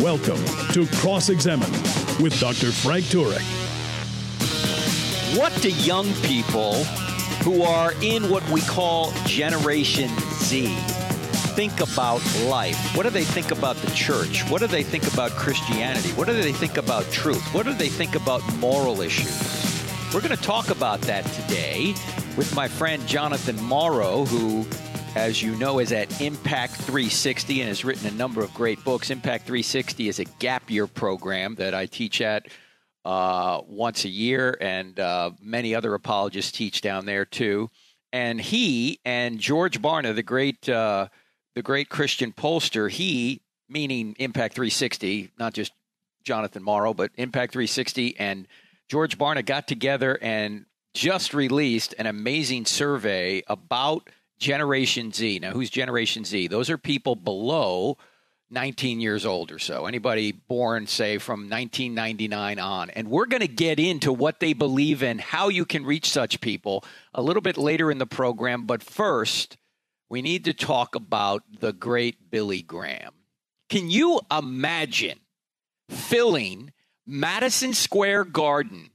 Welcome to Cross Examine with Dr. Frank Turek. What do young people who are in what we call Generation Z think about life? What do they think about the church? What do they think about Christianity? What do they think about truth? What do they think about moral issues? We're going to talk about that today with my friend Jonathan Morrow, who, as you know, is at Impact 360 and has written a number of great books. Impact 360 is a gap year program that I teach at uh, once a year, and uh, many other apologists teach down there too. And he and George Barna, the great uh, the great Christian pollster, he meaning Impact 360, not just Jonathan Morrow, but Impact 360 and George Barna got together and just released an amazing survey about Generation Z. Now, who's Generation Z? Those are people below 19 years old or so. Anybody born, say, from 1999 on. And we're going to get into what they believe in, how you can reach such people a little bit later in the program. But first, we need to talk about the great Billy Graham. Can you imagine filling Madison Square Garden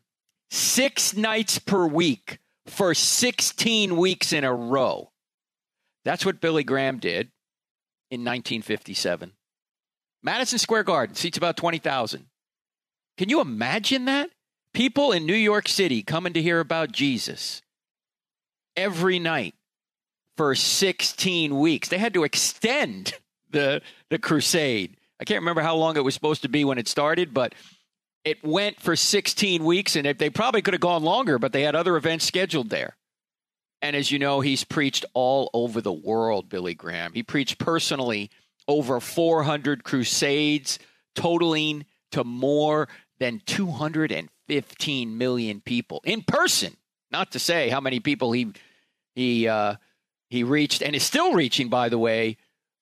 six nights per week for 16 weeks in a row. That's what Billy Graham did in 1957. Madison Square Garden seats about 20,000. Can you imagine that? People in New York City coming to hear about Jesus every night for 16 weeks. They had to extend the the crusade. I can't remember how long it was supposed to be when it started, but it went for 16 weeks, and they probably could have gone longer, but they had other events scheduled there. And as you know, he's preached all over the world, Billy Graham. He preached personally over 400 crusades, totaling to more than 215 million people in person. Not to say how many people he he uh, he reached and is still reaching, by the way,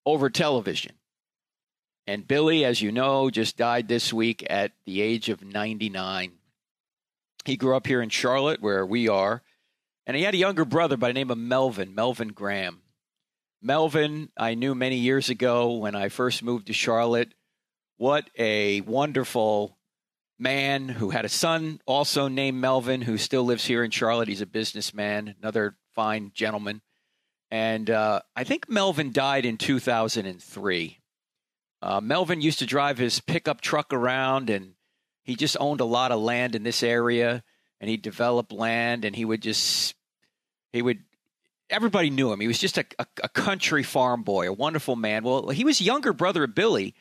over television. And Billy, as you know, just died this week at the age of 99. He grew up here in Charlotte, where we are, and he had a younger brother by the name of Melvin, Melvin Graham. Melvin, I knew many years ago when I first moved to Charlotte. What a wonderful man who had a son also named Melvin, who still lives here in Charlotte. He's a businessman, another fine gentleman. And uh, I think Melvin died in 2003. Uh, Melvin used to drive his pickup truck around, and he just owned a lot of land in this area, and he developed land, and he would just he would everybody knew him. He was just a, a, a country farm boy, a wonderful man. Well, he was younger brother of Billy,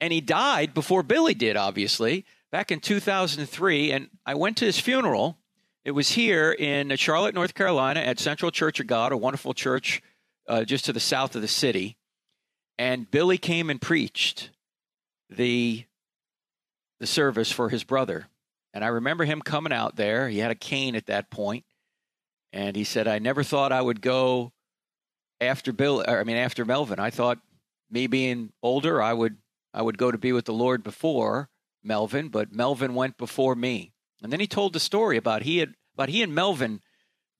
and he died before Billy did, obviously, back in 2003. And I went to his funeral. It was here in Charlotte, North Carolina, at Central Church of God, a wonderful church uh, just to the south of the city and Billy came and preached the the service for his brother. And I remember him coming out there. He had a cane at that point, and he said, "I never thought I would go after Bill. I mean, after Melvin. I thought me being older, I would I would go to be with the Lord before Melvin, but Melvin went before me." And then he told the story about he had about he and Melvin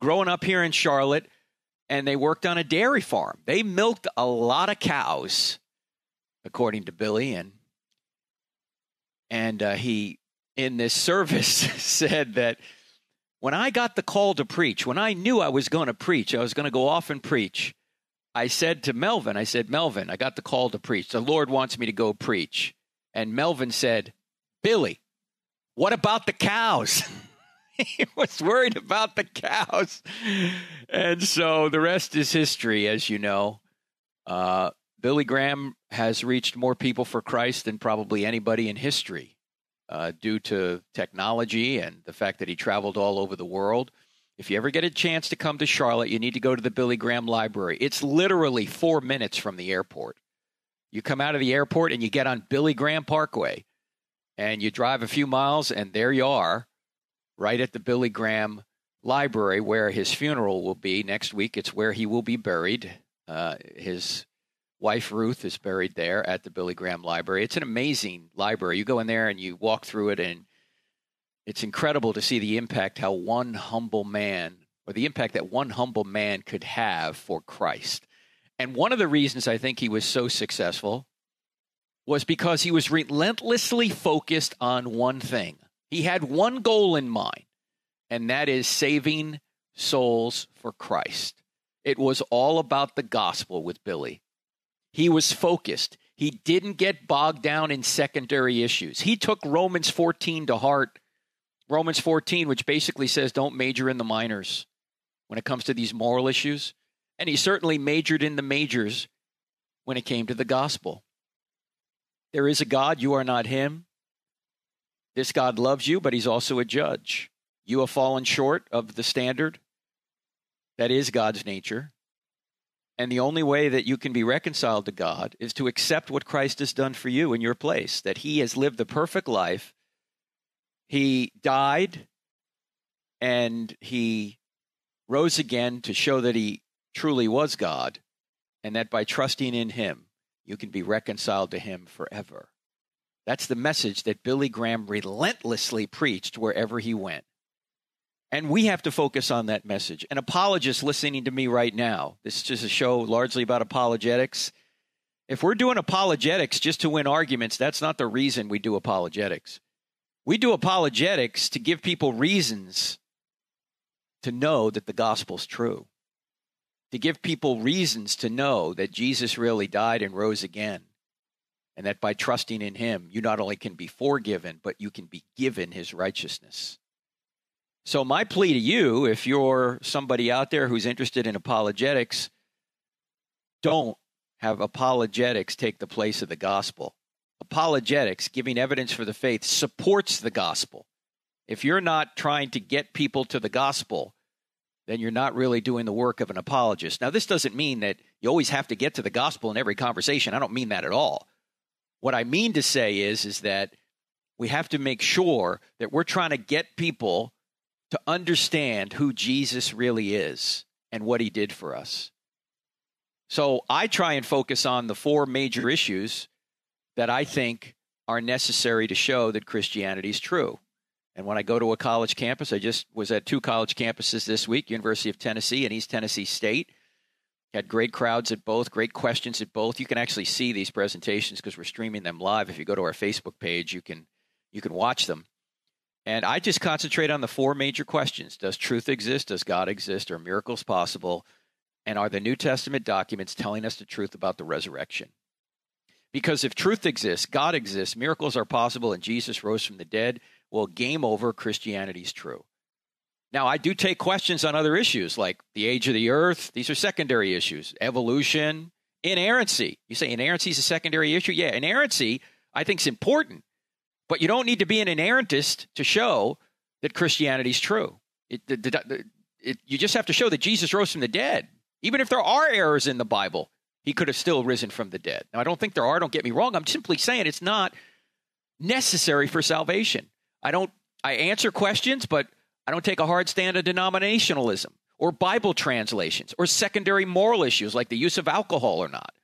growing up here in Charlotte and they worked on a dairy farm. They milked a lot of cows, according to Billy, and and uh, he in this service said that when I got the call to preach, when I knew I was going to preach, I was going to go off and preach. I said to Melvin, I said, Melvin, I got the call to preach. The Lord wants me to go preach. And Melvin said, Billy, what about the cows? he was worried about the cows. And so the rest is history, as you know. Uh, Billy Graham has reached more people for Christ than probably anybody in history uh, due to technology and the fact that he traveled all over the world. If you ever get a chance to come to Charlotte, you need to go to the Billy Graham Library. It's literally four minutes from the airport. You come out of the airport and you get on Billy Graham Parkway and you drive a few miles, and there you are, right at the Billy Graham Library, where his funeral will be next week. It's where he will be buried. Uh, his wife Ruth is buried there at the Billy Graham Library. It's an amazing library. You go in there and you walk through it, and it's incredible to see the impact how one humble man, or the impact that one humble man could have for Christ. And one of the reasons I think he was so successful was because he was relentlessly focused on one thing. He had one goal in mind, and that is saving souls for Christ. It was all about the gospel with Billy. He was focused. He didn't get bogged down in secondary issues. He took Romans 14 to heart. Romans 14, which basically says don't major in the minors when it comes to these moral issues. And he certainly majored in the majors when it came to the gospel. There is a God, you are not him. This God loves you, but he's also a judge. You have fallen short of the standard. That is God's nature. And the only way that you can be reconciled to God is to accept what Christ has done for you in your place, that he has lived the perfect life. He died and he rose again to show that he truly was God, and that by trusting in him, you can be reconciled to him forever. That's the message that Billy Graham relentlessly preached wherever he went. And we have to focus on that message. An apologist listening to me right now, this is just a show largely about apologetics. If we're doing apologetics just to win arguments, that's not the reason we do apologetics. We do apologetics to give people reasons to know that the gospel's true to give people reasons to know that Jesus really died and rose again. And that by trusting in him, you not only can be forgiven, but you can be given his righteousness. So, my plea to you, if you're somebody out there who's interested in apologetics, don't have apologetics take the place of the gospel. Apologetics, giving evidence for the faith, supports the gospel. If you're not trying to get people to the gospel, then you're not really doing the work of an apologist. Now, this doesn't mean that you always have to get to the gospel in every conversation. I don't mean that at all. What I mean to say is, is that we have to make sure that we're trying to get people to understand who Jesus really is and what he did for us. So I try and focus on the four major issues that I think are necessary to show that Christianity is true. And when I go to a college campus, I just was at two college campuses this week University of Tennessee and East Tennessee State. Had great crowds at both, great questions at both. You can actually see these presentations because we're streaming them live. If you go to our Facebook page, you can you can watch them. And I just concentrate on the four major questions. Does truth exist? Does God exist? Are miracles possible? And are the New Testament documents telling us the truth about the resurrection? Because if truth exists, God exists, miracles are possible, and Jesus rose from the dead, well, game over, Christianity's true. Now, I do take questions on other issues like the age of the earth. These are secondary issues. Evolution, inerrancy. You say inerrancy is a secondary issue? Yeah, inerrancy, I think, is important. But you don't need to be an inerrantist to show that Christianity is true. It, it, it, you just have to show that Jesus rose from the dead. Even if there are errors in the Bible, he could have still risen from the dead. Now, I don't think there are. Don't get me wrong. I'm simply saying it's not necessary for salvation. I don't I answer questions, but I don't take a hard stand on denominationalism or Bible translations or secondary moral issues like the use of alcohol or not,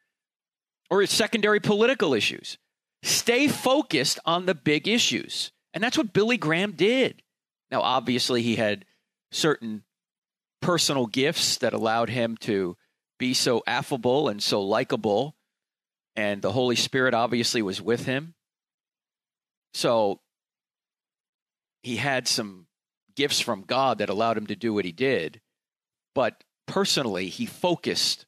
or secondary political issues. Stay focused on the big issues. And that's what Billy Graham did. Now, obviously, he had certain personal gifts that allowed him to be so affable and so likable. And the Holy Spirit obviously was with him. So he had some gifts from God that allowed him to do what he did. But personally, he focused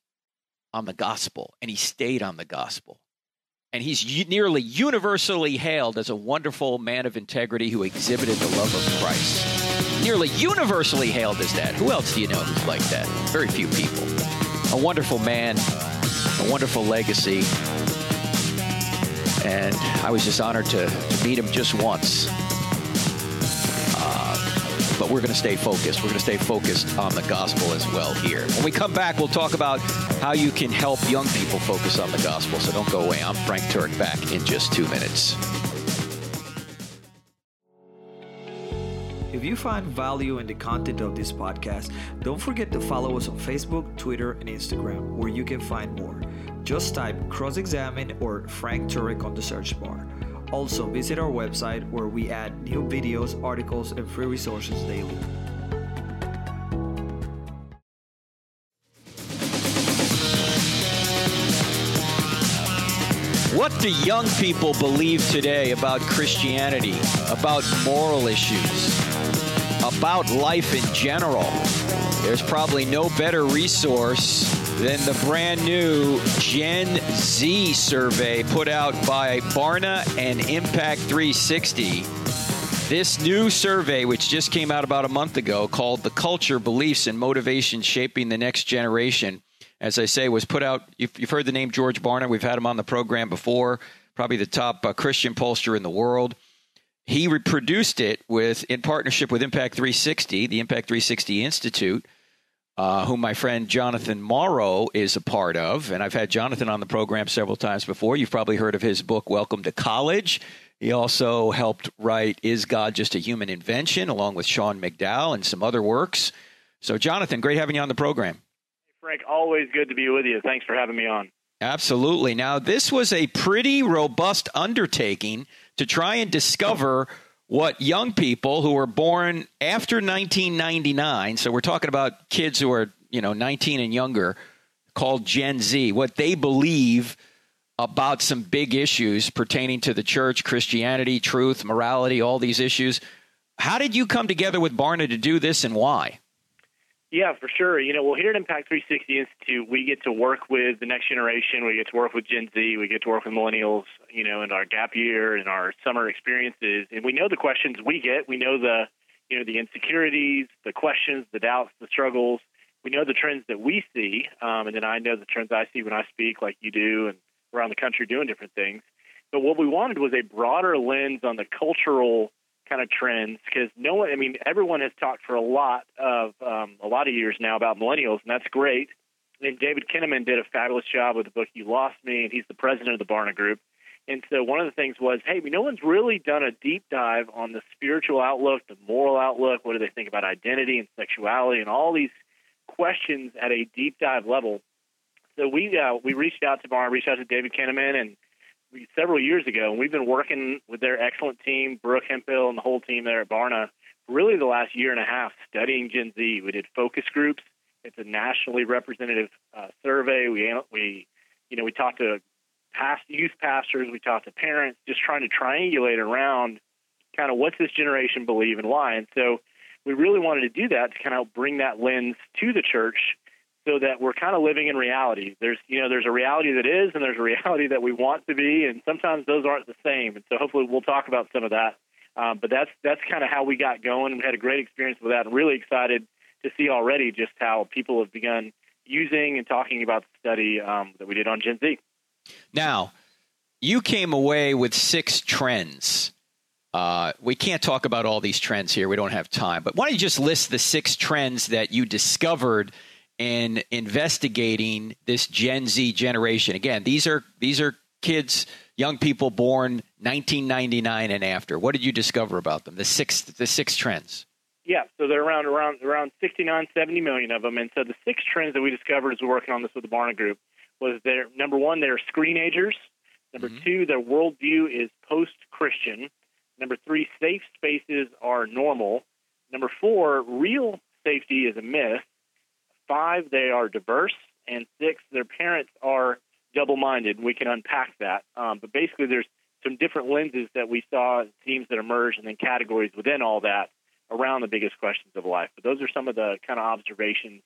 on the gospel and he stayed on the gospel. And he's nearly universally hailed as a wonderful man of integrity who exhibited the love of Christ. Nearly universally hailed as that. Who else do you know who's like that? Very few people. A wonderful man, a wonderful legacy. And I was just honored to, to meet him just once but we're going to stay focused. We're going to stay focused on the gospel as well here. When we come back, we'll talk about how you can help young people focus on the gospel. So don't go away. I'm Frank Turek back in just two minutes. If you find value in the content of this podcast, don't forget to follow us on Facebook, Twitter, and Instagram, where you can find more. Just type Cross Examine or Frank Turek on the search bar. Also, visit our website where we add new videos, articles, and free resources daily. What do young people believe today about Christianity, about moral issues, about life in general? There's probably no better resource than the brand new Gen Z survey put out by Barna and Impact 360. This new survey, which just came out about a month ago, called The Culture, Beliefs, and Motivation Shaping the Next Generation, as I say, was put out. You've, you've heard the name George Barna. We've had him on the program before, probably the top uh, Christian pollster in the world. He reproduced it with in partnership with Impact 360, the Impact 360 Institute, uh, whom my friend Jonathan Morrow is a part of. And I've had Jonathan on the program several times before. You've probably heard of his book, Welcome to College. He also helped write Is God Just a Human Invention, along with Sean McDowell and some other works. So, Jonathan, great having you on the program. Frank, always good to be with you. Thanks for having me on. Absolutely. Now, this was a pretty robust undertaking to try and discover what young people who were born after 1999, so we're talking about kids who are, you know, 19 and younger, called Gen Z, what they believe about some big issues pertaining to the church, Christianity, truth, morality, all these issues. How did you come together with Barna to do this and why? Yeah, for sure. You know, well, here at Impact 360 Institute, we get to work with the next generation. We get to work with Gen Z. We get to work with millennials, you know, in our gap year and our summer experiences. And we know the questions we get. We know the, you know, the insecurities, the questions, the doubts, the struggles. We know the trends that we see. Um, and then I know the trends I see when I speak, like you do, and around the country doing different things. But what we wanted was a broader lens on the cultural kind of trends because no one, I mean, everyone has talked for a lot of um, a lot of years now about millennials, and that's great. And David Kinnaman did a fabulous job with the book "You Lost Me," and he's the president of the Barna Group. And so one of the things was, hey, no one's really done a deep dive on the spiritual outlook, the moral outlook. What do they think about identity and sexuality, and all these questions at a deep dive level. So we uh, we reached out to Barna, reached out to David Kinnaman, and several years ago, and we've been working with their excellent team, Brooke Hempell and the whole team there at Barna, really the last year and a half studying Gen Z. We did focus groups. It's a nationally representative uh, survey. We we you know we talked to past youth pastors, we talked to parents, just trying to triangulate around kind of what's this generation believe and why. And so we really wanted to do that to kind of bring that lens to the church so that we're kind of living in reality. There's you know there's a reality that is, and there's a reality that we want to be, and sometimes those aren't the same. And so hopefully we'll talk about some of that. Um, but that's that's kind of how we got going. We had a great experience with that, and really excited to see already just how people have begun using and talking about the study um, that we did on Gen Z. Now, you came away with six trends. Uh, we can't talk about all these trends here. We don't have time. But why don't you just list the six trends that you discovered in investigating this Gen Z generation. Again, these are these are kids, young people born 1999 and after. What did you discover about them? The six the six trends. Yeah, so they're around around around 69, 70 million of them. And so the six trends that we discovered as we're working on this with the Barna Group was their number one, they're screenagers. Number mm-hmm. two, their worldview is post Christian. Number three, safe spaces are normal. Number four, real safety is a myth. Five, they are diverse. And six, their parents are double minded. We can unpack that. Um, but basically, there's some different lenses that we saw, themes that emerged, and then categories within all that around the biggest questions of life. But those are some of the kind of observations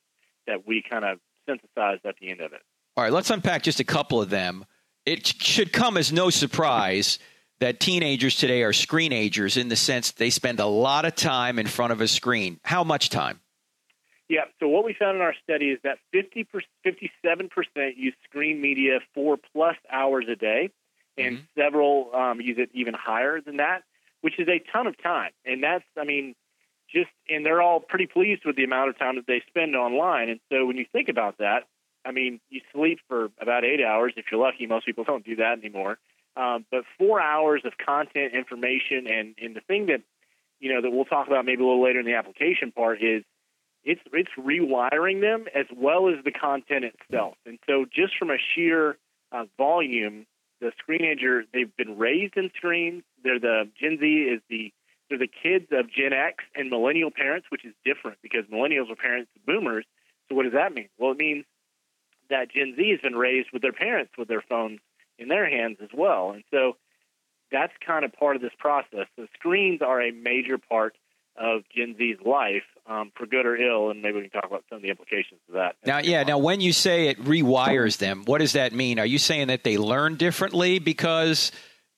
that we kind of synthesized at the end of it. All right, let's unpack just a couple of them. It should come as no surprise that teenagers today are screenagers in the sense they spend a lot of time in front of a screen. How much time? Yeah. So what we found in our study is that 50 57% use screen media four plus hours a day, and mm-hmm. several um, use it even higher than that, which is a ton of time. And that's, I mean, just and they're all pretty pleased with the amount of time that they spend online. And so when you think about that, I mean, you sleep for about eight hours if you're lucky. Most people don't do that anymore. Um, but four hours of content, information, and and the thing that you know, that we'll talk about maybe a little later in the application part is it's it's rewiring them as well as the content itself. And so, just from a sheer uh, volume, the screenager they've been raised in screens. They're the Gen Z is the they're the kids of Gen X and millennial parents, which is different because millennials are parents of boomers. So what does that mean? Well, it means that Gen Z has been raised with their parents with their phones in their hands as well, and so that's kind of part of this process. The screens are a major part of Gen Z's life, um, for good or ill, and maybe we can talk about some of the implications of that. Now, yeah. Now, when you say it rewires them, what does that mean? Are you saying that they learn differently because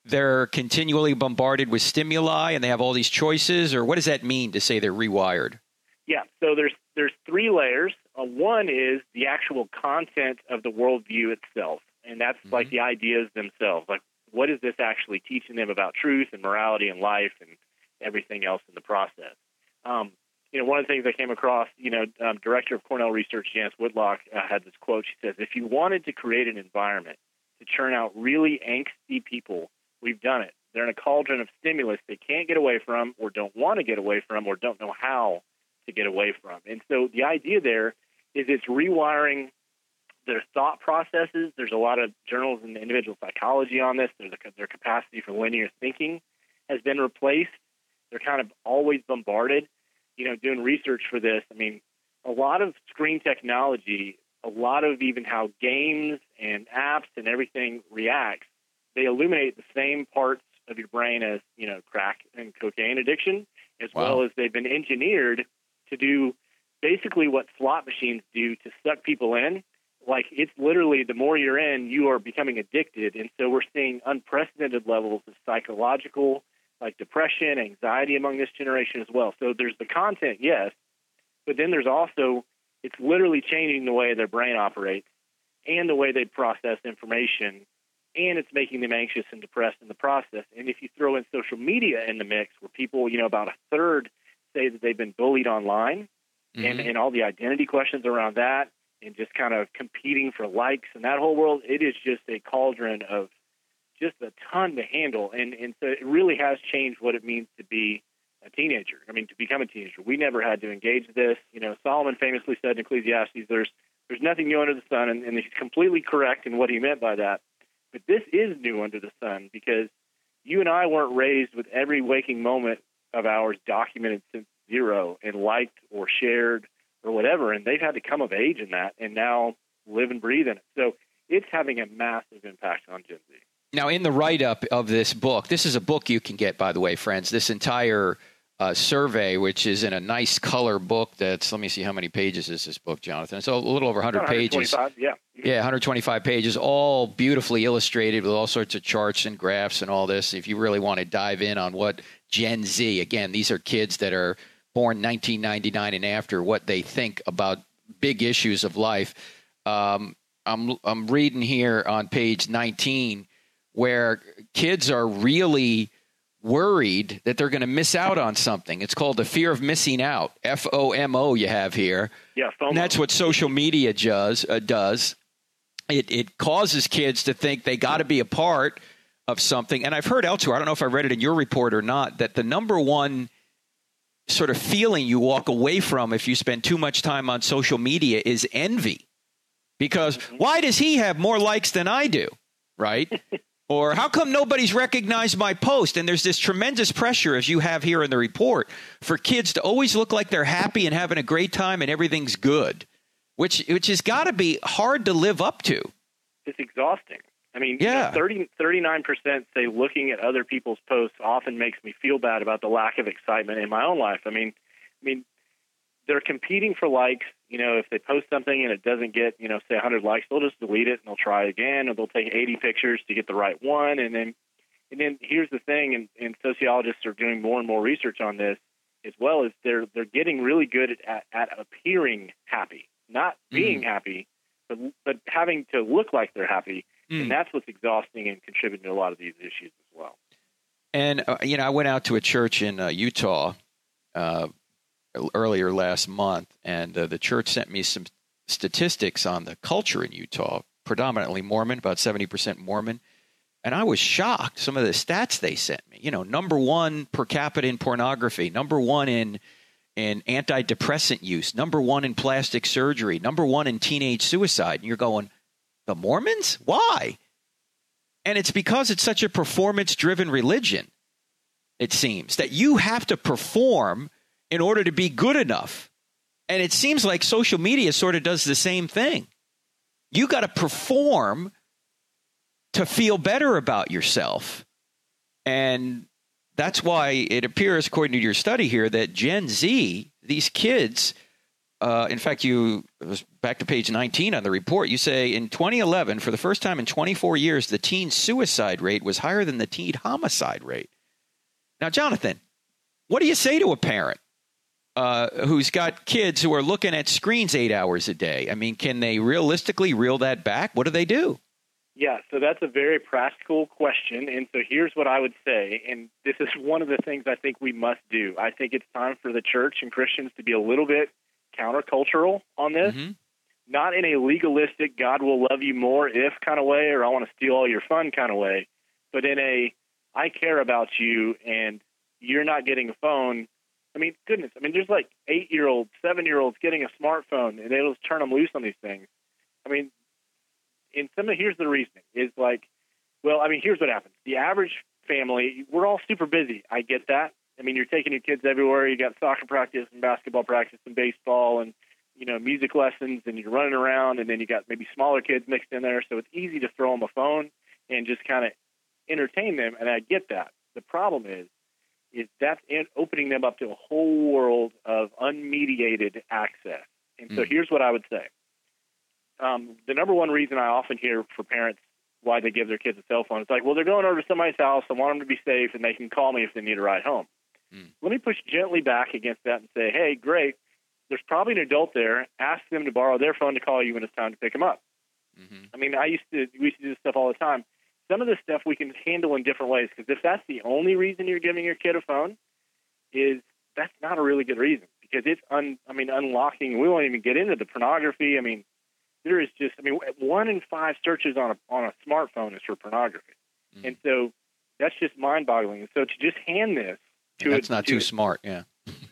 they're continually bombarded with stimuli and they have all these choices, or what does that mean to say they're rewired? Yeah. So there's there's three layers. Uh, one is the actual content of the worldview itself, and that's mm-hmm. like the ideas themselves. Like, what is this actually teaching them about truth and morality and life and everything else in the process. Um, you know, one of the things I came across, you know, um, director of Cornell Research, Janis Whitlock, uh, had this quote. She says, "If you wanted to create an environment to churn out really angsty people, we've done it. They're in a cauldron of stimulus they can't get away from, or don't want to get away from, or don't know how to get away from. And so the idea there is it's rewiring their thought processes. There's a lot of journals in individual psychology on this. There's a, their capacity for linear thinking has been replaced they're kind of always bombarded. You know, doing research for this, I mean, a lot of screen technology, a lot of even how games and apps and everything reacts, they illuminate the same parts of your brain as, you know, crack and cocaine addiction, as wow. well as they've been engineered to do basically what slot machines do to suck people in. Like it's literally the more you're in, you are becoming addicted. And so we're seeing unprecedented levels of psychological like depression, anxiety among this generation as well. So there's the content, yes, but then there's also it's literally changing the way their brain operates and the way they process information, and it's making them anxious and depressed in the process. And if you throw in social media in the mix, where people, you know, about a third say that they've been bullied online, mm-hmm. and, and all the identity questions around that, and just kind of competing for likes and that whole world, it is just a cauldron of just a ton to handle, and and so it really has changed what it means to be a teenager. I mean, to become a teenager, we never had to engage this. You know, Solomon famously said in Ecclesiastes, "There's there's nothing new under the sun," and, and he's completely correct in what he meant by that. But this is new under the sun because you and I weren't raised with every waking moment of ours documented since zero and liked or shared or whatever, and they've had to come of age in that and now live and breathe in it. So it's having a massive impact on Gen Z. Now, in the write up of this book, this is a book you can get, by the way, friends. This entire uh, survey, which is in a nice color book. That's let me see how many pages is this book, Jonathan. It's a little over 100 pages. Yeah. Yeah, 125 pages, all beautifully illustrated with all sorts of charts and graphs and all this. If you really want to dive in on what Gen Z, again, these are kids that are born 1999 and after, what they think about big issues of life. Um, I'm I'm reading here on page 19 where kids are really worried that they're going to miss out on something. It's called the fear of missing out. F O M O. You have here. Yeah, FOMO. And that's what social media does. Uh, does it? It causes kids to think they got to be a part of something. And I've heard elsewhere. I don't know if I read it in your report or not. That the number one sort of feeling you walk away from if you spend too much time on social media is envy. Because mm-hmm. why does he have more likes than I do? Right? Or how come nobody's recognized my post? And there's this tremendous pressure, as you have here in the report, for kids to always look like they're happy and having a great time and everything's good, which which has got to be hard to live up to. It's exhausting. I mean, yeah. You know, 30, 39% say looking at other people's posts often makes me feel bad about the lack of excitement in my own life. I mean, I mean, they're competing for likes. You know, if they post something and it doesn't get, you know, say 100 likes, they'll just delete it and they'll try again, or they'll take 80 pictures to get the right one. And then, and then here's the thing, and, and sociologists are doing more and more research on this as well. Is they're they're getting really good at at appearing happy, not being mm. happy, but but having to look like they're happy, mm. and that's what's exhausting and contributing to a lot of these issues as well. And uh, you know, I went out to a church in uh, Utah uh, earlier last month, and uh, the church sent me some statistics on the culture in Utah, predominantly Mormon, about 70% Mormon. and I was shocked some of the stats they sent me. You know, number one per capita in pornography, number one in in antidepressant use, number one in plastic surgery, number one in teenage suicide. And you're going, the Mormons? Why? And it's because it's such a performance driven religion, it seems, that you have to perform in order to be good enough. And it seems like social media sort of does the same thing. You got to perform to feel better about yourself. And that's why it appears, according to your study here, that Gen Z, these kids, uh, in fact, you back to page 19 on the report. You say in 2011, for the first time in 24 years, the teen suicide rate was higher than the teen homicide rate. Now, Jonathan, what do you say to a parent uh, who's got kids who are looking at screens eight hours a day? I mean, can they realistically reel that back? What do they do? Yeah, so that's a very practical question. And so here's what I would say. And this is one of the things I think we must do. I think it's time for the church and Christians to be a little bit countercultural on this, mm-hmm. not in a legalistic, God will love you more if kind of way, or I want to steal all your fun kind of way, but in a, I care about you and you're not getting a phone. I mean, goodness, I mean, there's like eight year olds, seven year olds getting a smartphone and it'll turn them loose on these things. I mean, and some of here's the reasoning is like, well, I mean, here's what happens. The average family, we're all super busy. I get that. I mean, you're taking your kids everywhere. You got soccer practice and basketball practice and baseball and you know music lessons, and you're running around, and then you got maybe smaller kids mixed in there. So it's easy to throw them a phone and just kind of entertain them. And I get that. The problem is, is that's opening them up to a whole world of unmediated access. And so mm. here's what I would say um, the number one reason I often hear for parents why they give their kids a cell phone is like, well, they're going over to somebody's house. I want them to be safe, and they can call me if they need a ride home. Mm. Let me push gently back against that and say, hey, great. There's probably an adult there. Ask them to borrow their phone to call you when it's time to pick them up. Mm-hmm. I mean, I used to we used to do this stuff all the time. Some of this stuff we can handle in different ways because if that's the only reason you're giving your kid a phone, is that's not a really good reason because it's un I mean unlocking. We won't even get into the pornography. I mean, there is just I mean one in five searches on a on a smartphone is for pornography, mm. and so that's just mind boggling. And so to just hand this to that's a, not to too smart, yeah.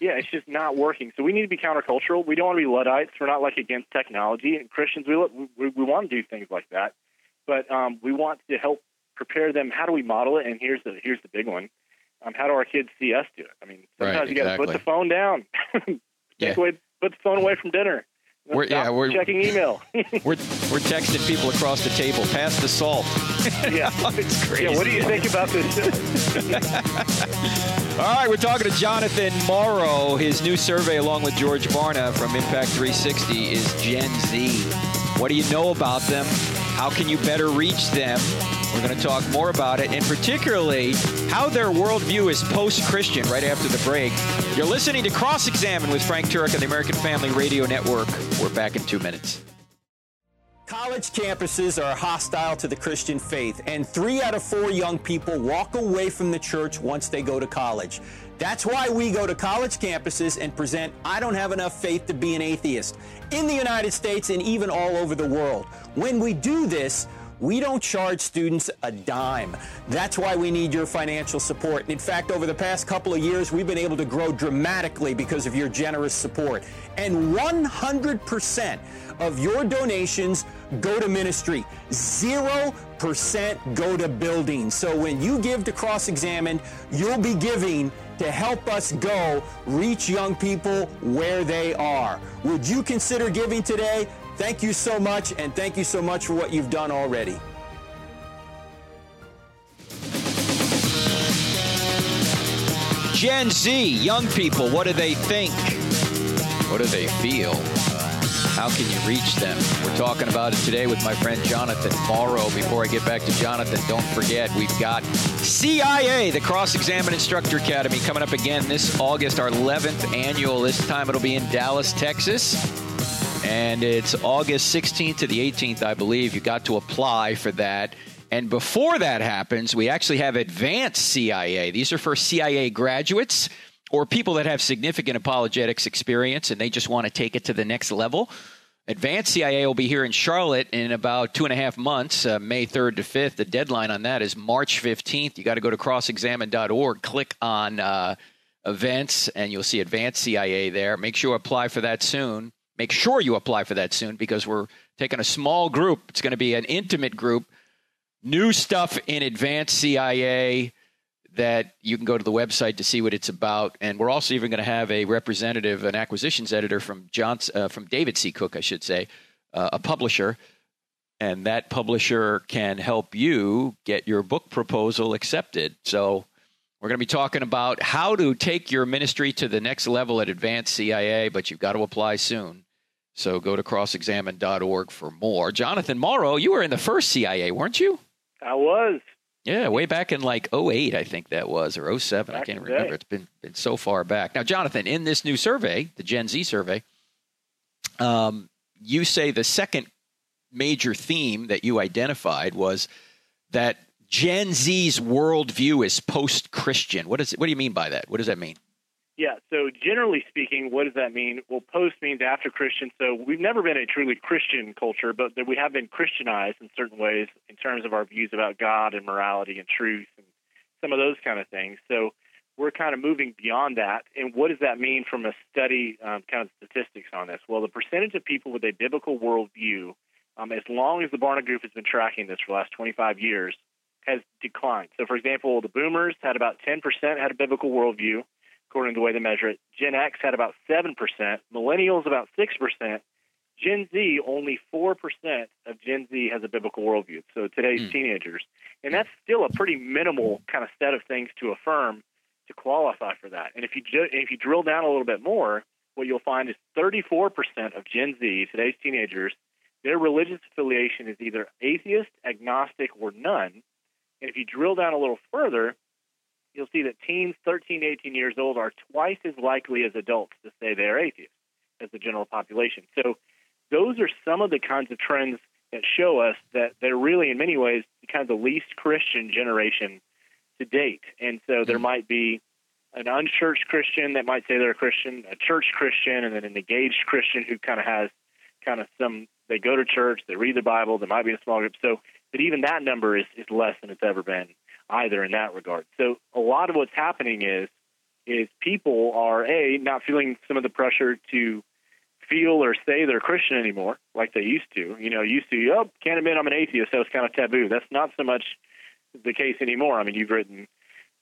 yeah, it's just not working. So we need to be countercultural. We don't want to be luddites. We're not like against technology. And Christians, we we, we want to do things like that, but um, we want to help prepare them. How do we model it? And here's the here's the big one. Um, how do our kids see us do it? I mean, sometimes right, you got to exactly. put the phone down. yeah. Away, put the phone away from dinner. We're, yeah, we're checking email. we're we're texting people across the table. Pass the salt. yeah, it's crazy. Yeah, what do you think about this? All right, we're talking to Jonathan Morrow. His new survey, along with George Barna from Impact 360, is Gen Z. What do you know about them? How can you better reach them? We're going to talk more about it, and particularly how their worldview is post Christian right after the break. You're listening to Cross Examine with Frank Turek on the American Family Radio Network. We're back in two minutes. College campuses are hostile to the Christian faith, and three out of four young people walk away from the church once they go to college. That's why we go to college campuses and present I Don't Have Enough Faith to Be an Atheist in the United States and even all over the world. When we do this, we don't charge students a dime. That's why we need your financial support. In fact, over the past couple of years, we've been able to grow dramatically because of your generous support. And 100% of your donations go to ministry. 0% go to building. So when you give to Cross Examined, you'll be giving to help us go reach young people where they are. Would you consider giving today? Thank you so much, and thank you so much for what you've done already. Gen Z, young people, what do they think? What do they feel? How can you reach them? We're talking about it today with my friend Jonathan Morrow. Before I get back to Jonathan, don't forget we've got CIA, the Cross Examine Instructor Academy, coming up again this August, our 11th annual. This time it'll be in Dallas, Texas and it's August 16th to the 18th, I believe. You got to apply for that. And before that happens, we actually have advanced CIA. These are for CIA graduates or people that have significant apologetics experience and they just want to take it to the next level. Advanced CIA will be here in Charlotte in about two and a half months, uh, May 3rd to 5th. The deadline on that is March 15th. You got to go to crossexamine.org, click on uh, events, and you'll see Advanced CIA there. Make sure you apply for that soon. Make sure you apply for that soon because we're taking a small group. It's going to be an intimate group. New stuff in Advanced CIA that you can go to the website to see what it's about. And we're also even going to have a representative, an acquisitions editor from Johnson, uh, from David C. Cook, I should say, uh, a publisher. And that publisher can help you get your book proposal accepted. So we're going to be talking about how to take your ministry to the next level at Advanced CIA, but you've got to apply soon. So go to crossexamine.org for more. Jonathan Morrow, you were in the first CIA, weren't you? I was. Yeah, way back in like 08, I think that was, or 07. Back I can't remember. Day. It's been, been so far back. Now, Jonathan, in this new survey, the Gen Z survey, um, you say the second major theme that you identified was that Gen Z's worldview is post Christian. What, is, what do you mean by that? What does that mean? Yeah, so generally speaking, what does that mean? Well, post means after Christian. So we've never been a truly Christian culture, but we have been Christianized in certain ways in terms of our views about God and morality and truth and some of those kind of things. So we're kind of moving beyond that. And what does that mean from a study um, kind of statistics on this? Well, the percentage of people with a biblical worldview, um, as long as the Barna Group has been tracking this for the last 25 years, has declined. So, for example, the boomers had about 10% had a biblical worldview according to the way they measure it. Gen X had about 7%, millennials about 6%, Gen Z, only 4% of Gen Z has a biblical worldview. So today's mm. teenagers. And that's still a pretty minimal kind of set of things to affirm to qualify for that. And if you, if you drill down a little bit more, what you'll find is 34% of Gen Z, today's teenagers, their religious affiliation is either atheist, agnostic, or none. And if you drill down a little further, you'll see that teens 13 18 years old are twice as likely as adults to say they're atheists as the general population. So those are some of the kinds of trends that show us that they're really, in many ways, kind of the least Christian generation to date. And so there mm-hmm. might be an unchurched Christian that might say they're a Christian, a church Christian, and then an engaged Christian who kind of has kind of some, they go to church, they read the Bible, they might be in a small group. So, but even that number is, is less than it's ever been either in that regard. So a lot of what's happening is is people are a not feeling some of the pressure to feel or say they're Christian anymore like they used to. You know, used to oh can't admit I'm an atheist. That was kind of taboo. That's not so much the case anymore. I mean, you've written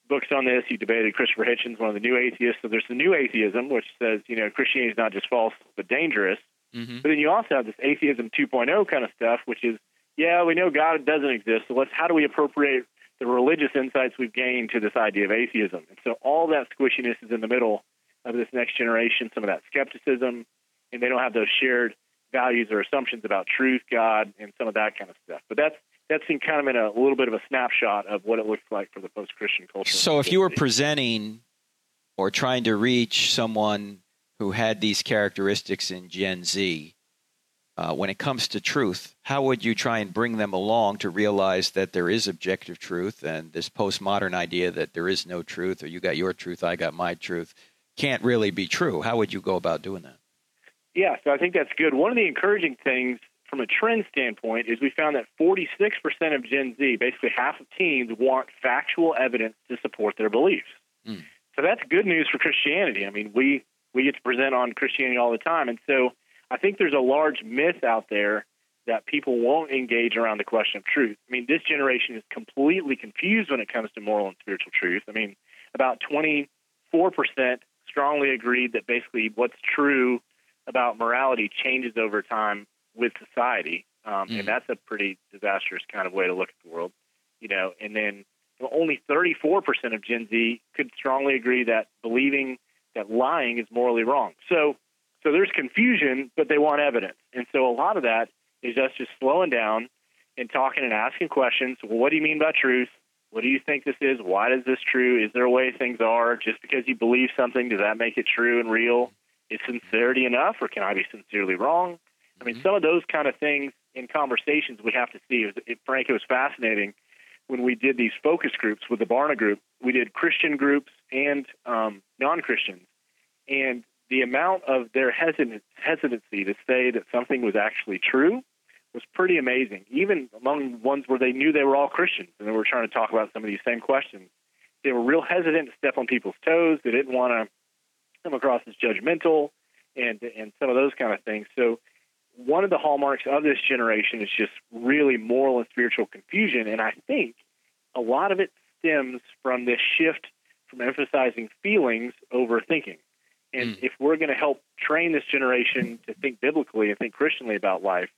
books on this. You debated Christopher Hitchens, one of the new atheists. So there's the new atheism, which says you know Christianity is not just false but dangerous. Mm-hmm. But then you also have this atheism 2.0 kind of stuff, which is yeah, we know God doesn't exist. So let's how do we appropriate the religious insights we've gained to this idea of atheism. And so all that squishiness is in the middle of this next generation, some of that skepticism, and they don't have those shared values or assumptions about truth, God, and some of that kind of stuff. But that's that's in kind of in a, a little bit of a snapshot of what it looks like for the post-Christian culture. So if you were presenting or trying to reach someone who had these characteristics in Gen Z, uh, when it comes to truth, how would you try and bring them along to realize that there is objective truth and this postmodern idea that there is no truth or you got your truth, I got my truth can't really be true? How would you go about doing that? Yeah, so I think that's good. One of the encouraging things from a trend standpoint is we found that 46% of Gen Z, basically half of teens, want factual evidence to support their beliefs. Mm. So that's good news for Christianity. I mean, we we get to present on Christianity all the time, and so I think there's a large myth out there that people won't engage around the question of truth. I mean, this generation is completely confused when it comes to moral and spiritual truth. I mean, about 24% strongly agreed that basically what's true about morality changes over time with society. Um, mm. And that's a pretty disastrous kind of way to look at the world, you know. And then only 34% of Gen Z could strongly agree that believing that lying is morally wrong. So so there's confusion, but they want evidence. And so a lot of that is us just slowing down and talking and asking questions. Well, what do you mean by truth? What do you think this is? Why is this true? Is there a way things are? Just because you believe something, does that make it true and real? Is sincerity enough, or can I be sincerely wrong? I mean, mm-hmm. some of those kind of things in conversations we have to see. It, it, Frank, it was fascinating when we did these focus groups with the Barna Group. We did Christian groups and um, non Christians. And the amount of their hesitancy to say that something was actually true was pretty amazing. Even among ones where they knew they were all Christians and they were trying to talk about some of these same questions, they were real hesitant to step on people's toes. They didn't want to come across as judgmental and and some of those kind of things. So one of the hallmarks of this generation is just really moral and spiritual confusion, and I think a lot of it stems from this shift from emphasizing feelings over thinking. And mm. if we're going to help train this generation to think biblically and think Christianly about life,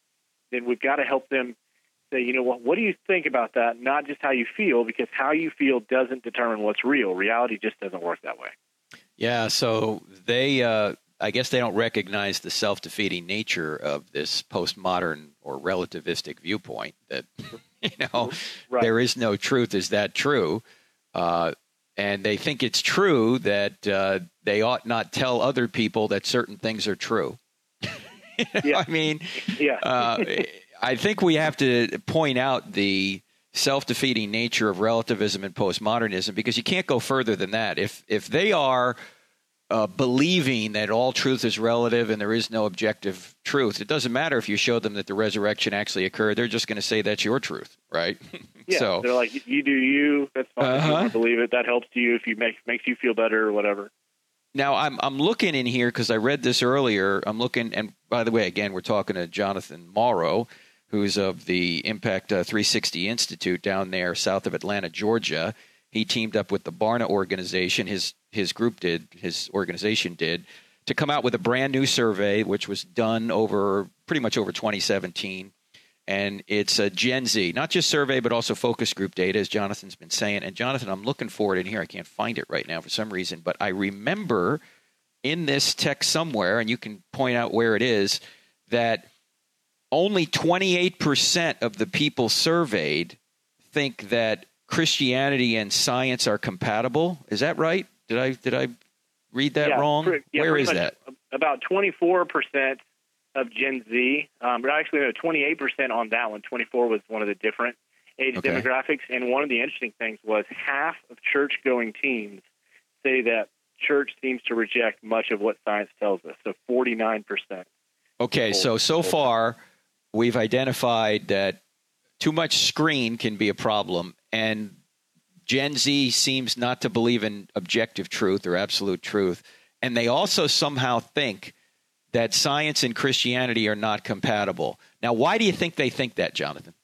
then we've got to help them say, you know what, what do you think about that? Not just how you feel, because how you feel doesn't determine what's real. Reality just doesn't work that way. Yeah, so they, uh, I guess they don't recognize the self defeating nature of this postmodern or relativistic viewpoint that, you know, right. there is no truth. Is that true? Uh, and they think it's true that uh, they ought not tell other people that certain things are true. yeah. I mean, yeah. uh, I think we have to point out the self-defeating nature of relativism and postmodernism because you can't go further than that. If if they are uh, believing that all truth is relative and there is no objective truth, it doesn't matter if you show them that the resurrection actually occurred. They're just going to say that's your truth, right? Yeah, so they're like, you do you. That's fine. Uh-huh. If you believe it, that helps you. If you make makes you feel better or whatever. Now I'm I'm looking in here because I read this earlier. I'm looking, and by the way, again, we're talking to Jonathan Morrow, who's of the Impact uh, 360 Institute down there south of Atlanta, Georgia. He teamed up with the Barna organization. His his group did, his organization did, to come out with a brand new survey, which was done over pretty much over 2017. And it's a Gen Z, not just survey, but also focus group data, as Jonathan's been saying. And Jonathan, I'm looking for it in here. I can't find it right now for some reason, but I remember in this text somewhere, and you can point out where it is, that only 28% of the people surveyed think that Christianity and science are compatible. Is that right? Did I did I read that yeah, wrong? yeah, Where is that? About 24% of Gen Z, um, but actually no, 28% on that one. 24 was one of the different age Okay. demographics. And one of the interesting things was half of church-going teens say that church seems to reject much of what science tells us. So 49%. Okay, so so far we've identified that too much screen can be a problem, and Gen Z seems not to believe in objective truth or absolute truth, and they also somehow think that science and Christianity are not compatible. Now, why do you think they think that, Jonathan?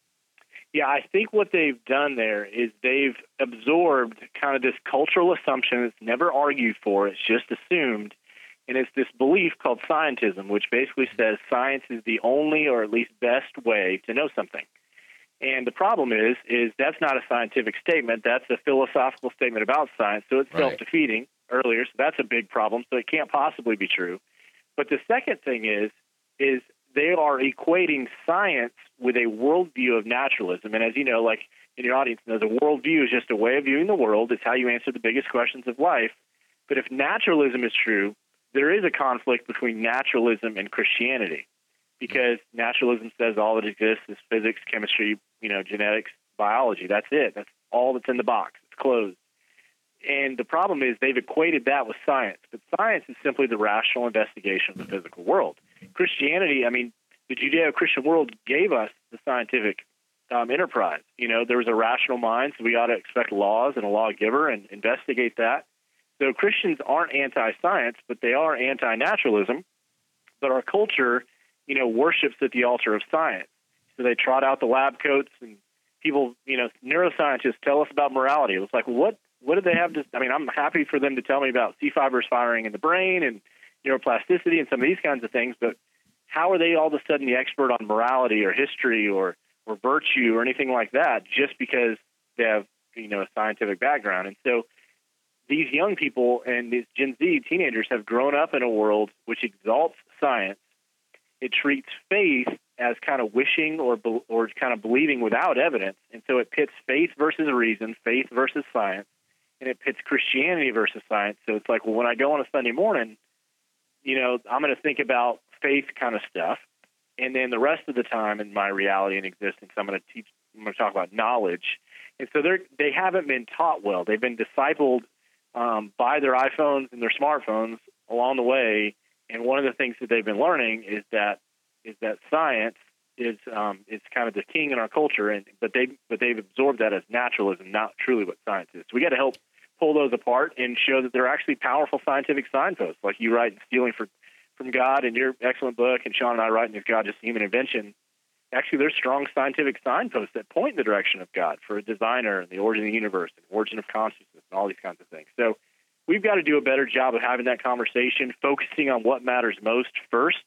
Yeah, I think what they've done there is they've absorbed kind of this cultural assumption that's never argued for, it's just assumed. And it's this belief called scientism, which basically says science is the only or at least best way to know something. And the problem is, is that's not a scientific statement. That's a philosophical statement about science. So it's Right. self-defeating earlier. So that's a big problem. So it can't possibly be true. But the second thing is, is they are equating science with a worldview of naturalism. And as you know, like in your audience knows, a worldview is just a way of viewing the world. It's how you answer the biggest questions of life. But if naturalism is true, there is a conflict between naturalism and Christianity because naturalism says all that exists is physics, chemistry, you know, genetics, biology. That's it. That's all that's in the box. It's closed. And the problem is they've equated that with science, but science is simply the rational investigation of the physical world. Christianity, I mean, the Judeo-Christian world gave us the scientific um, enterprise. You know, there was a rational mind, so we ought to expect laws and a lawgiver and investigate that. So Christians aren't anti-science, but they are anti-naturalism. But our culture, you know, worships at the altar of science. So they trot out the lab coats and people, you know, neuroscientists tell us about morality. It's like, what what do they have to? I mean, I'm happy for them to tell me about C fibers firing in the brain and neuroplasticity and some of these kinds of things, but how are they all of a sudden the expert on morality or history or or virtue or anything like that just because they have you know a scientific background? And so these young people and these Gen Z teenagers have grown up in a world which exalts science. It treats faith as kind of wishing or or kind of believing without evidence, and so it pits faith versus reason, faith versus science, and it pits Christianity versus science. So it's like, well, when I go on a Sunday morning, you know, I'm going to think about faith kind of stuff, and then the rest of the time in my reality and existence, I'm going to teach. I'm going to talk about knowledge, and so they're they haven't been taught well. They've been discipled um, by their iPhones and their smartphones along the way. And one of the things that they've been learning is that is that science is um, is kind of the king in our culture, and but they but they've absorbed that as naturalism, not truly what science is. So we got to help pull those apart and show that they're actually powerful scientific signposts, like you write in "Stealing for, from God" in your excellent book, and Sean and I write in "Is God Just Human Invention." Actually, there's strong scientific signposts that point in the direction of God for a designer and the origin of the universe and origin of consciousness and all these kinds of things. So we've got to do a better job of having that conversation, focusing on what matters most first,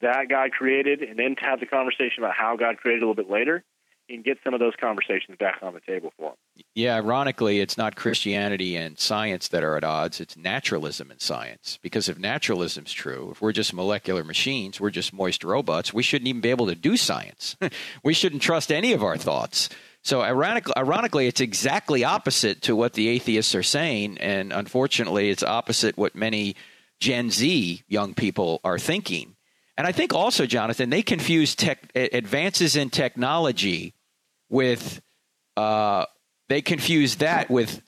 that God created, and then to have the conversation about how God created a little bit later and get some of those conversations back on the table for them. Yeah, ironically, it's not Christianity and science that are at odds. It's naturalism and science. Because if naturalism's true, if we're just molecular machines, we're just moist robots, we shouldn't even be able to do science. we shouldn't trust any of our thoughts. So ironically, ironically, it's exactly opposite to what the atheists are saying, and unfortunately, it's opposite what many Gen Z young people are thinking. And I think also, Jonathan, they confuse tech, advances in technology with uh, they confuse that with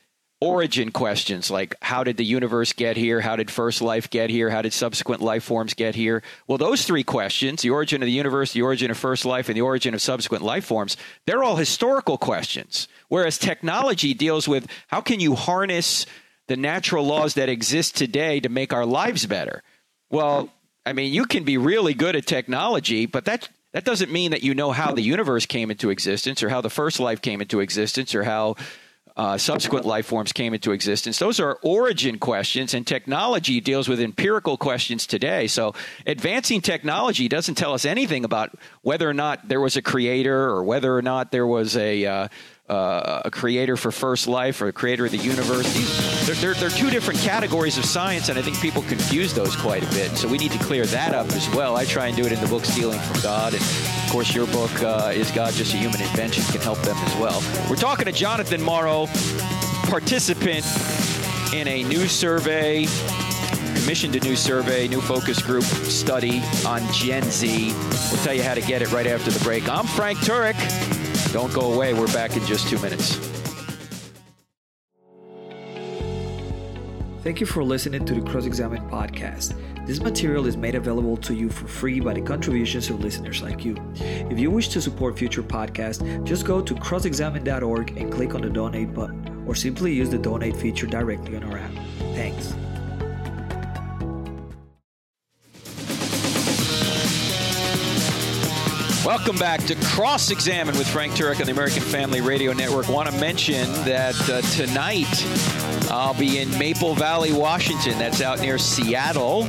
origin questions like how did the universe get here? How did first life get here? How did subsequent life forms get here? Well, those three questions the origin of the universe, the origin of first life, and the origin of subsequent life forms they're all historical questions. Whereas technology deals with how can you harness the natural laws that exist today to make our lives better? Well, I mean, you can be really good at technology, but that that doesn't mean that you know how the universe came into existence or how the first life came into existence or how uh, subsequent life forms came into existence. Those are origin questions, and technology deals with empirical questions today. So, advancing technology doesn't tell us anything about whether or not there was a creator or whether or not there was a uh, uh, a creator for first life or a creator of the universe. These, they're, they're, they're, two different categories of science, and I think people confuse those quite a bit. So we need to clear that up as well. I try and do it in the book Stealing from God. And of course, your book, uh, Is God Just a Human Invention, can help them as well. We're talking to Jonathan Morrow, participant in a new survey commissioned a new survey, new focus group study on Gen Z. We'll tell you how to get it right after the break. I'm Frank Turek. Don't go away. We're back in just two minutes. Thank you for listening to the Cross Examine podcast. This material is made available to you for free by the contributions of listeners like you. If you wish to support future podcasts, just go to crossexamined.org and click on the donate button, or simply use the donate feature directly on our app. Thanks. Welcome back to Cross Examine with Frank Turek on the American Family Radio Network. Want to mention that uh, tonight I'll be in Maple Valley, Washington. That's out near Seattle.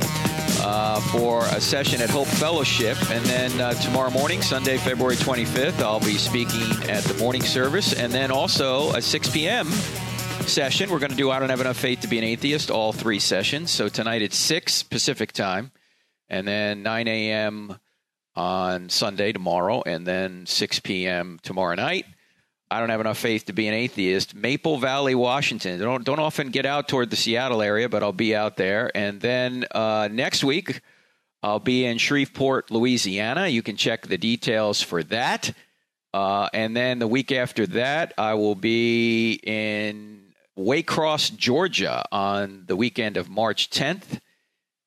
Uh, for a session at Hope Fellowship. And then uh, tomorrow morning, Sunday, February 25th, I'll be speaking at the morning service. And then also a 6 p.m. session. We're going to do I Don't Have Enough Faith to Be an Atheist, all three sessions. So tonight it's 6 Pacific time, and then 9 a.m on Sunday tomorrow, and then 6 p.m. tomorrow night. I don't have enough faith to be an atheist. Maple Valley, Washington. Don't don't often get out toward the Seattle area, but I'll be out there. And then uh, next week, I'll be in Shreveport, Louisiana. You can check the details for that. Uh, and then the week after that, I will be in Waycross, Georgia, on the weekend of March 10th.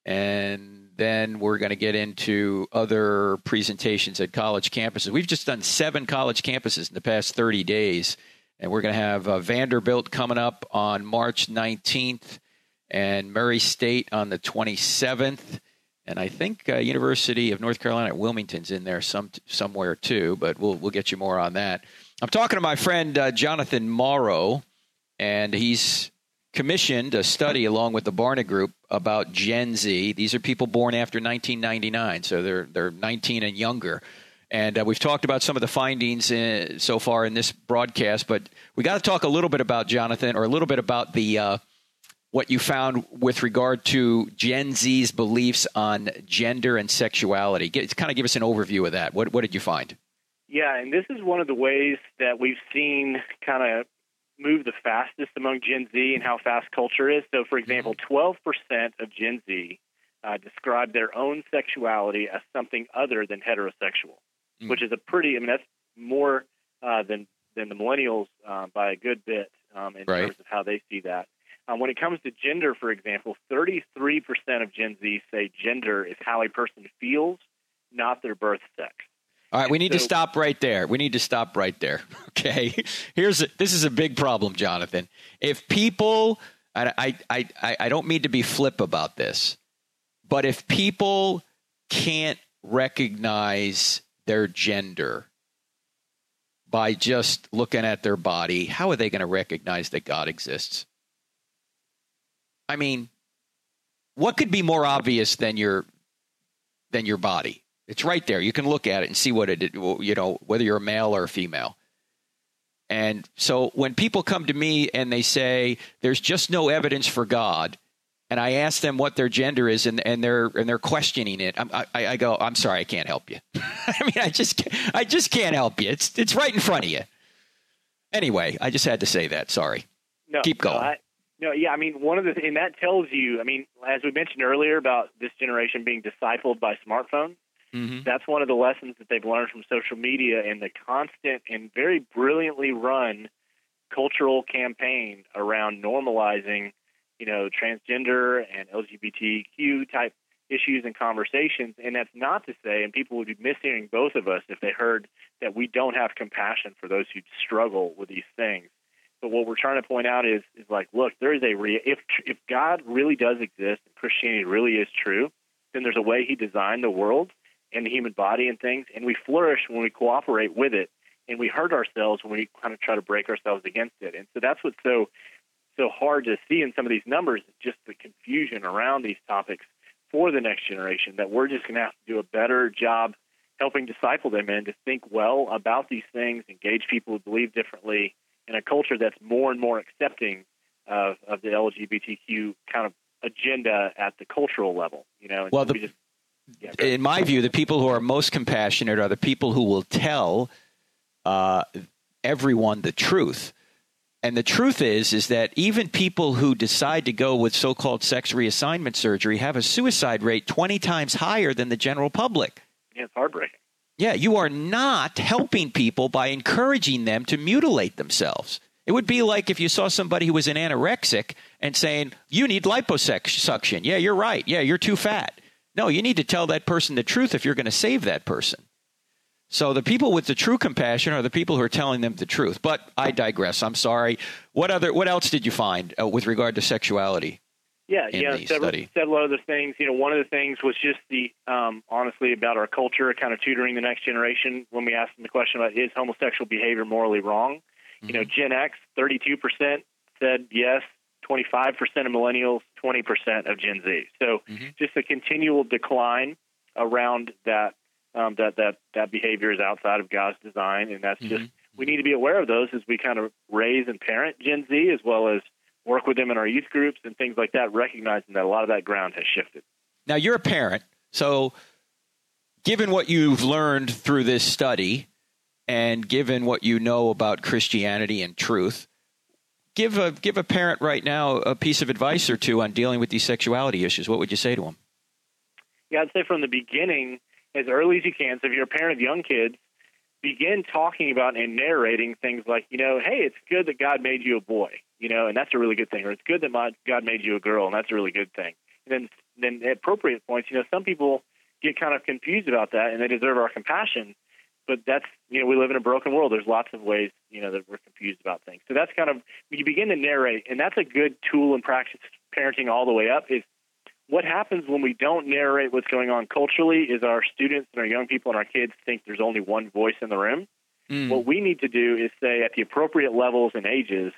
And then we're going to get into other presentations at college campuses. We've just done seven college campuses in the past 30 days, and we're going to have uh, Vanderbilt coming up on March 19th and Murray State on the 27th. And I think uh, University of North Carolina at Wilmington's in there some somewhere too, but we'll we'll get you more on that. I'm talking to my friend uh, Jonathan Morrow, and he's commissioned a study along with the Barna Group about Gen Z. These are people born after 1999, so they're they're 19 and younger. And uh, we've talked about some of the findings in, uh, so far in this broadcast, but we got to talk a little bit about Jonathan, or a little bit about the uh, what you found with regard to Gen Z's beliefs on gender and sexuality. Get, kind of give us an overview of that. What what did you find? Yeah, and this is one of the ways that we've seen kind of move the fastest among Gen Z and how fast culture is. So, for example, 12% mm-hmm. of Gen Z uh, describe their own sexuality as something other than heterosexual, mm. which is a pretty, I mean, that's more uh, than, than the millennials uh, by a good bit um, in right. terms of how they see that. Um, when it comes to gender, for example, 33% of Gen Z say gender is how a person feels, not their birth sex. All right, we need so, to stop right there. We need to stop right there. Okay, here's a, this is a big problem, Jonathan. If people, I, I, I, I don't mean to be flip about this, but if people can't recognize their gender by just looking at their body, how are they going to recognize that God exists? I mean, what could be more obvious than your than your body? It's right there. You can look at it and see what it, you know, whether you're a male or a female. And so when people come to me and they say there's just no evidence for God, and I ask them what their gender is, and, and they're and they're questioning it, I, I, I go, I'm sorry, I can't help you. I mean, I just I just can't help you. It's it's right in front of you. Anyway, I just had to say that. Sorry. No, keep going. No, I, no, yeah, I mean, one of the and that tells you, I mean, as we mentioned earlier about this generation being discipled by smartphones, Mm-hmm. That's one of the lessons that they've learned from social media and the constant and very brilliantly run cultural campaign around normalizing, you know, transgender and LGBTQ type issues and conversations. And that's not to say, and people would be mishearing both of us if they heard that we don't have compassion for those who struggle with these things. But what we're trying to point out is, is like, look, there is a re- if if God really does exist and Christianity really is true, then there's a way He designed the world in the human body and things, and we flourish when we cooperate with it, and we hurt ourselves when we kind of try to break ourselves against it. And so that's what's so so hard to see in some of these numbers is just the confusion around these topics for the next generation that we're just going to have to do a better job helping disciple them in to think well about these things, engage people who believe differently in a culture that's more and more accepting of, of the LGBTQ kind of agenda at the cultural level. You know, well, the, we just in my view, the people who are most compassionate are the people who will tell uh, everyone the truth. And the truth is, is that even people who decide to go with so-called sex reassignment surgery have a suicide rate 20 times higher than the general public. Yeah, it's heartbreaking. Yeah, you are not helping people by encouraging them to mutilate themselves. It would be like if you saw somebody who was an anorexic and saying, "You need liposuction." Yeah, you're right. Yeah, you're too fat. No, you need to tell that person the truth if you're going to save that person. So the people with the true compassion are the people who are telling them the truth. But I digress. I'm sorry. What other? What else did you find uh, with regard to sexuality? Yeah, yeah, several, several other things. You know, one of the things was just the um, honestly about our culture, kind of tutoring the next generation. When we asked them the question about is homosexual behavior morally wrong, mm-hmm. you know, mm-hmm. Gen X, 32 percent said yes, 25% of millennials, 20% of Gen Z. So mm-hmm. just a continual decline around that um, that that that behavior is outside of God's design, and that's mm-hmm. just we need to be aware of those as we kind of raise and parent Gen Z, as well as work with them in our youth groups and things like that, recognizing that a lot of that ground has shifted. Now you're a parent, so given what you've learned through this study, and given what you know about Christianity and truth give a give a parent right now a piece of advice or two on dealing with these sexuality issues. What would you say to them? Yeah, I'd say from the beginning, as early as you can. So if you're a parent of young kids, begin talking about and narrating things like, you know, hey, it's good that God made you a boy, you know, and that's a really good thing, or it's good that my, God made you a girl, and that's a really good thing. And then, then at appropriate points, you know, some people get kind of confused about that, and they deserve our compassion but that's you know we live in a broken world. There's lots of ways you know that we're confused about things. So that's kind of you begin to narrate, and that's a good tool in practice parenting all the way up. Is what happens when we don't narrate what's going on culturally is our students and our young people and our kids think there's only one voice in the room. Mm. What we need to do is say at the appropriate levels and ages,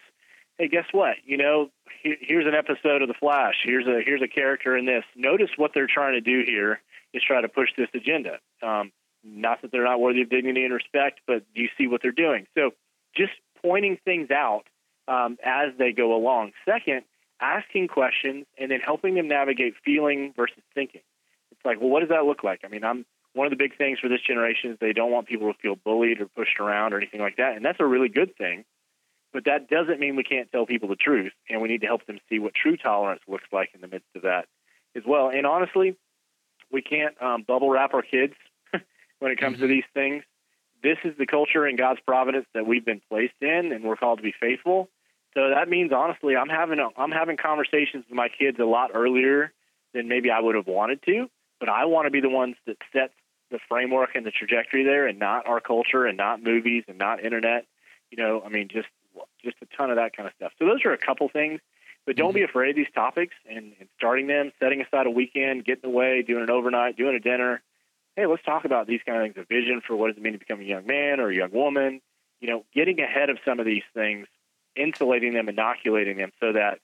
hey, guess what? You know, here's an episode of The Flash. Here's a here's a character in this. Notice what they're trying to do here is try to push this agenda. Um, not that they're not worthy of dignity and respect, but do you see what they're doing? So just pointing things out um, as they go along. Second, asking questions and then helping them navigate feeling versus thinking. It's like, well, what does that look like? I mean, I'm one of the big things for this generation is they don't want people to feel bullied or pushed around or anything like that, and that's a really good thing. But that doesn't mean we can't tell people the truth, and we need to help them see what true tolerance looks like in the midst of that as well. And honestly, we can't um, bubble wrap our kids when it comes mm-hmm. to these things. This is the culture and God's providence that we've been placed in, and we're called to be faithful. So that means honestly, I'm having a, I'm having conversations with my kids a lot earlier than maybe I would have wanted to. But I want to be the ones that set the framework and the trajectory there, and not our culture, and not movies, and not internet. You know, I mean, just just a ton of that kind of stuff. So those are a couple things. But don't be afraid of these topics and, and starting them, setting aside a weekend, getting away, doing an overnight, doing a dinner. Hey, let's talk about these kind of things. A vision for what does it mean to become a young man or a young woman. You know, getting ahead of some of these things, insulating them, inoculating them, so that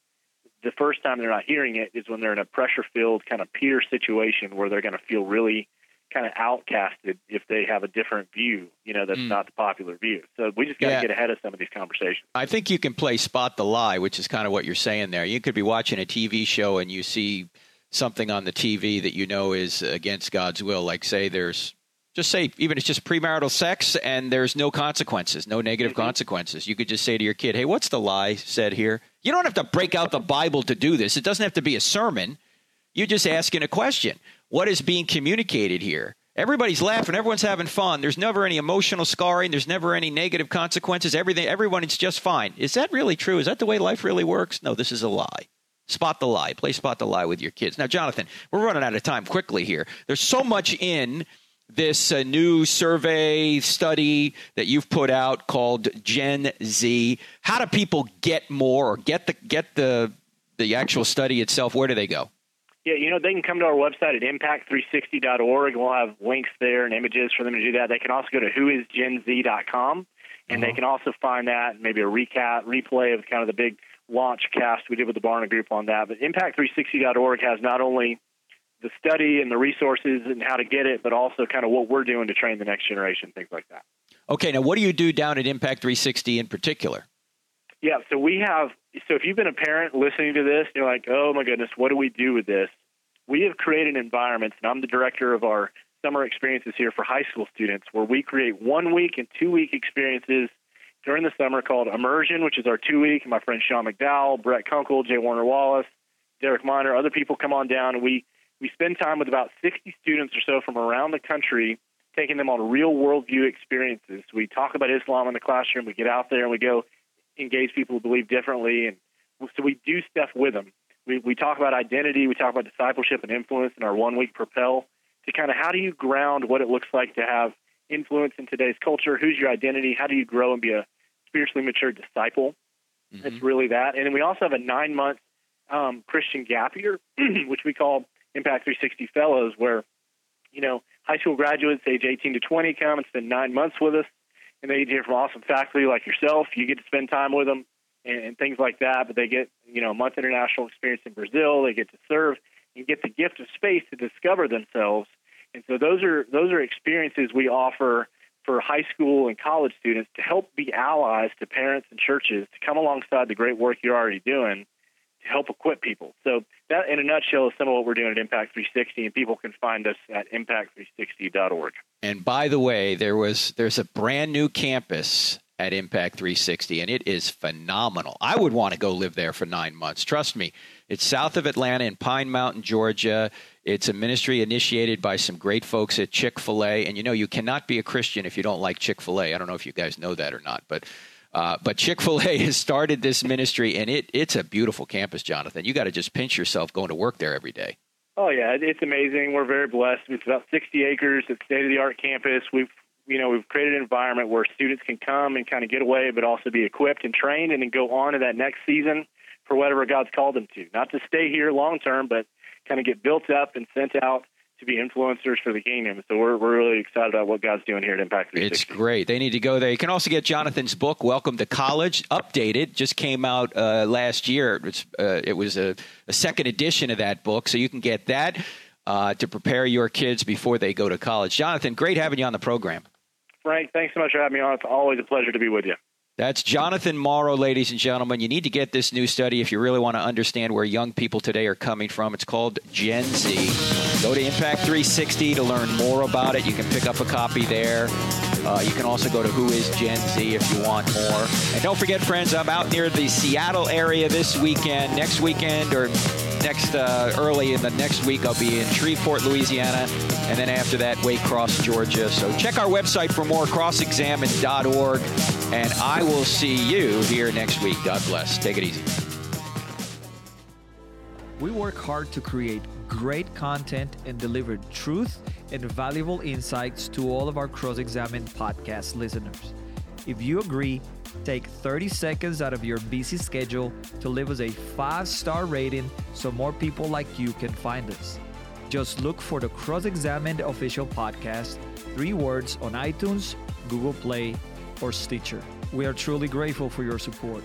the first time they're not hearing it is when they're in a pressure-filled kind of peer situation where they're going to feel really kind of outcasted if they have a different view, you know, that's mm. not the popular view. So we just got to yeah. get ahead of some of these conversations. I think you can play spot the lie, which is kind of what you're saying there. You could be watching a TV show and you see something on the TV that you know is against God's will, like say there's just say even it's just premarital sex and there's no consequences, no negative mm-hmm. consequences. You could just say to your kid, "Hey, what's the lie said here?" You don't have to break out the Bible to do this. It doesn't have to be a sermon. You're just asking a question what is being communicated here. Everybody's laughing. Everyone's having fun. There's never any emotional scarring. There's never any negative consequences. Everything, everyone is just fine. Is that really true? Is that the way life really works? No, this is a lie. Spot the lie. Play spot the lie with your kids. Now, Jonathan, we're running out of time quickly here. There's so much in this uh, new survey study that you've put out called Gen Z. How do people get more or get the get the the actual study itself? Where do they go? Yeah, you know, they can come to our website at impact360.org. We'll have links there and images for them to do that. They can also go to whoisgenz.com, and uh-huh. they can also find that, maybe a recap, replay of kind of the big launch cast we did with the Barna Group on that. But impact360.org has not only the study and the resources and how to get it, but also kind of what we're doing to train the next generation, things like that. Okay, now what do you do down at Impact 360 in particular? Yeah, so we have. So if you've been a parent listening to this, you're like, oh my goodness, what do we do with this? We have created environments, and I'm the director of our summer experiences here for high school students, where we create one week and two week experiences during the summer called Immersion, which is our two week. My friend Sean McDowell, Brett Kunkle, J. Warner Wallace, Derek Miner, other people come on down, we we spend time with about 60 students or so from around the country, taking them on real worldview experiences. We talk about Islam in the classroom. We get out there and we go engage people who believe differently, and so we do stuff with them. We we talk about identity, we talk about discipleship and influence in our one week propel to kind of how do you ground what it looks like to have influence in today's culture? Who's your identity? How do you grow and be a spiritually mature disciple? Mm-hmm. It's really that. And then we also have a nine month um, Christian gap year, which we call Impact 360 Fellows, where you know high school graduates age 18 to 20 come and spend nine months with us and they get to hear from awesome faculty like yourself. You get to spend time with them and, and things like that. But they get you know a month international experience in Brazil. They get to serve and get the gift of space to discover themselves. And so those are those are experiences we offer for high school and college students to help be allies to parents and churches to come alongside the great work you're already doing to help equip people. So that, in a nutshell, is some of what we're doing at Impact 360, and people can find us at impact360.org. And by the way, there was there's a brand new campus at Impact 360, and it is phenomenal. I would want to go live there for nine months. Trust me. It's south of Atlanta in Pine Mountain, Georgia. It's a ministry initiated by some great folks at Chick fil A. And you know, you cannot be a Christian if you don't like Chick fil A. I don't know if you guys know that or not, but uh, but Chick Fil A has started this ministry, and it it's a beautiful campus, Jonathan. You got to just pinch yourself going to work there every day. Oh yeah, it's amazing. We're very blessed. It's about 60 acres. It's state of the art campus. We've you know we've created an environment where students can come and kind of get away, but also be equipped and trained, and then go on to that next season for whatever God's called them to. Not to stay here long term, but kind of get built up and sent out to be influencers for the kingdom. So we're, we're really excited about what God's doing here at Impact 360. It's great. They need to go there. You can also get Jonathan's book, Welcome to College, updated. Just came out uh, last year. It's, uh, it was a, a, second edition of that book, so you can get that uh, to prepare your kids before they go to college. Jonathan, great having you on the program. Frank, thanks so much for having me on. It's always a pleasure to be with you. That's Jonathan Morrow, ladies and gentlemen. You need to get this new study if you really want to understand where young people today are coming from. It's called Gen Z. Go to Impact 360 to learn more about it. You can pick up a copy there. Uh, you can also go to Who is Gen Z if you want more. And don't forget, friends, I'm out near the Seattle area this weekend. Next weekend, or next uh, early in the next week, I'll be in Shreveport, Louisiana, and then after that, Waycross, Georgia. So check our website for more, crossexamined.org, and I will see you here next week. God bless. Take it easy. We work hard to create great content and deliver truth and valuable insights to all of our cross examined podcast listeners. If you agree, take 30 seconds out of your busy schedule to leave us a five star rating so more people like you can find us. Just look for the Cross Examined official podcast, three words on iTunes, Google Play, or Stitcher. We are truly grateful for your support.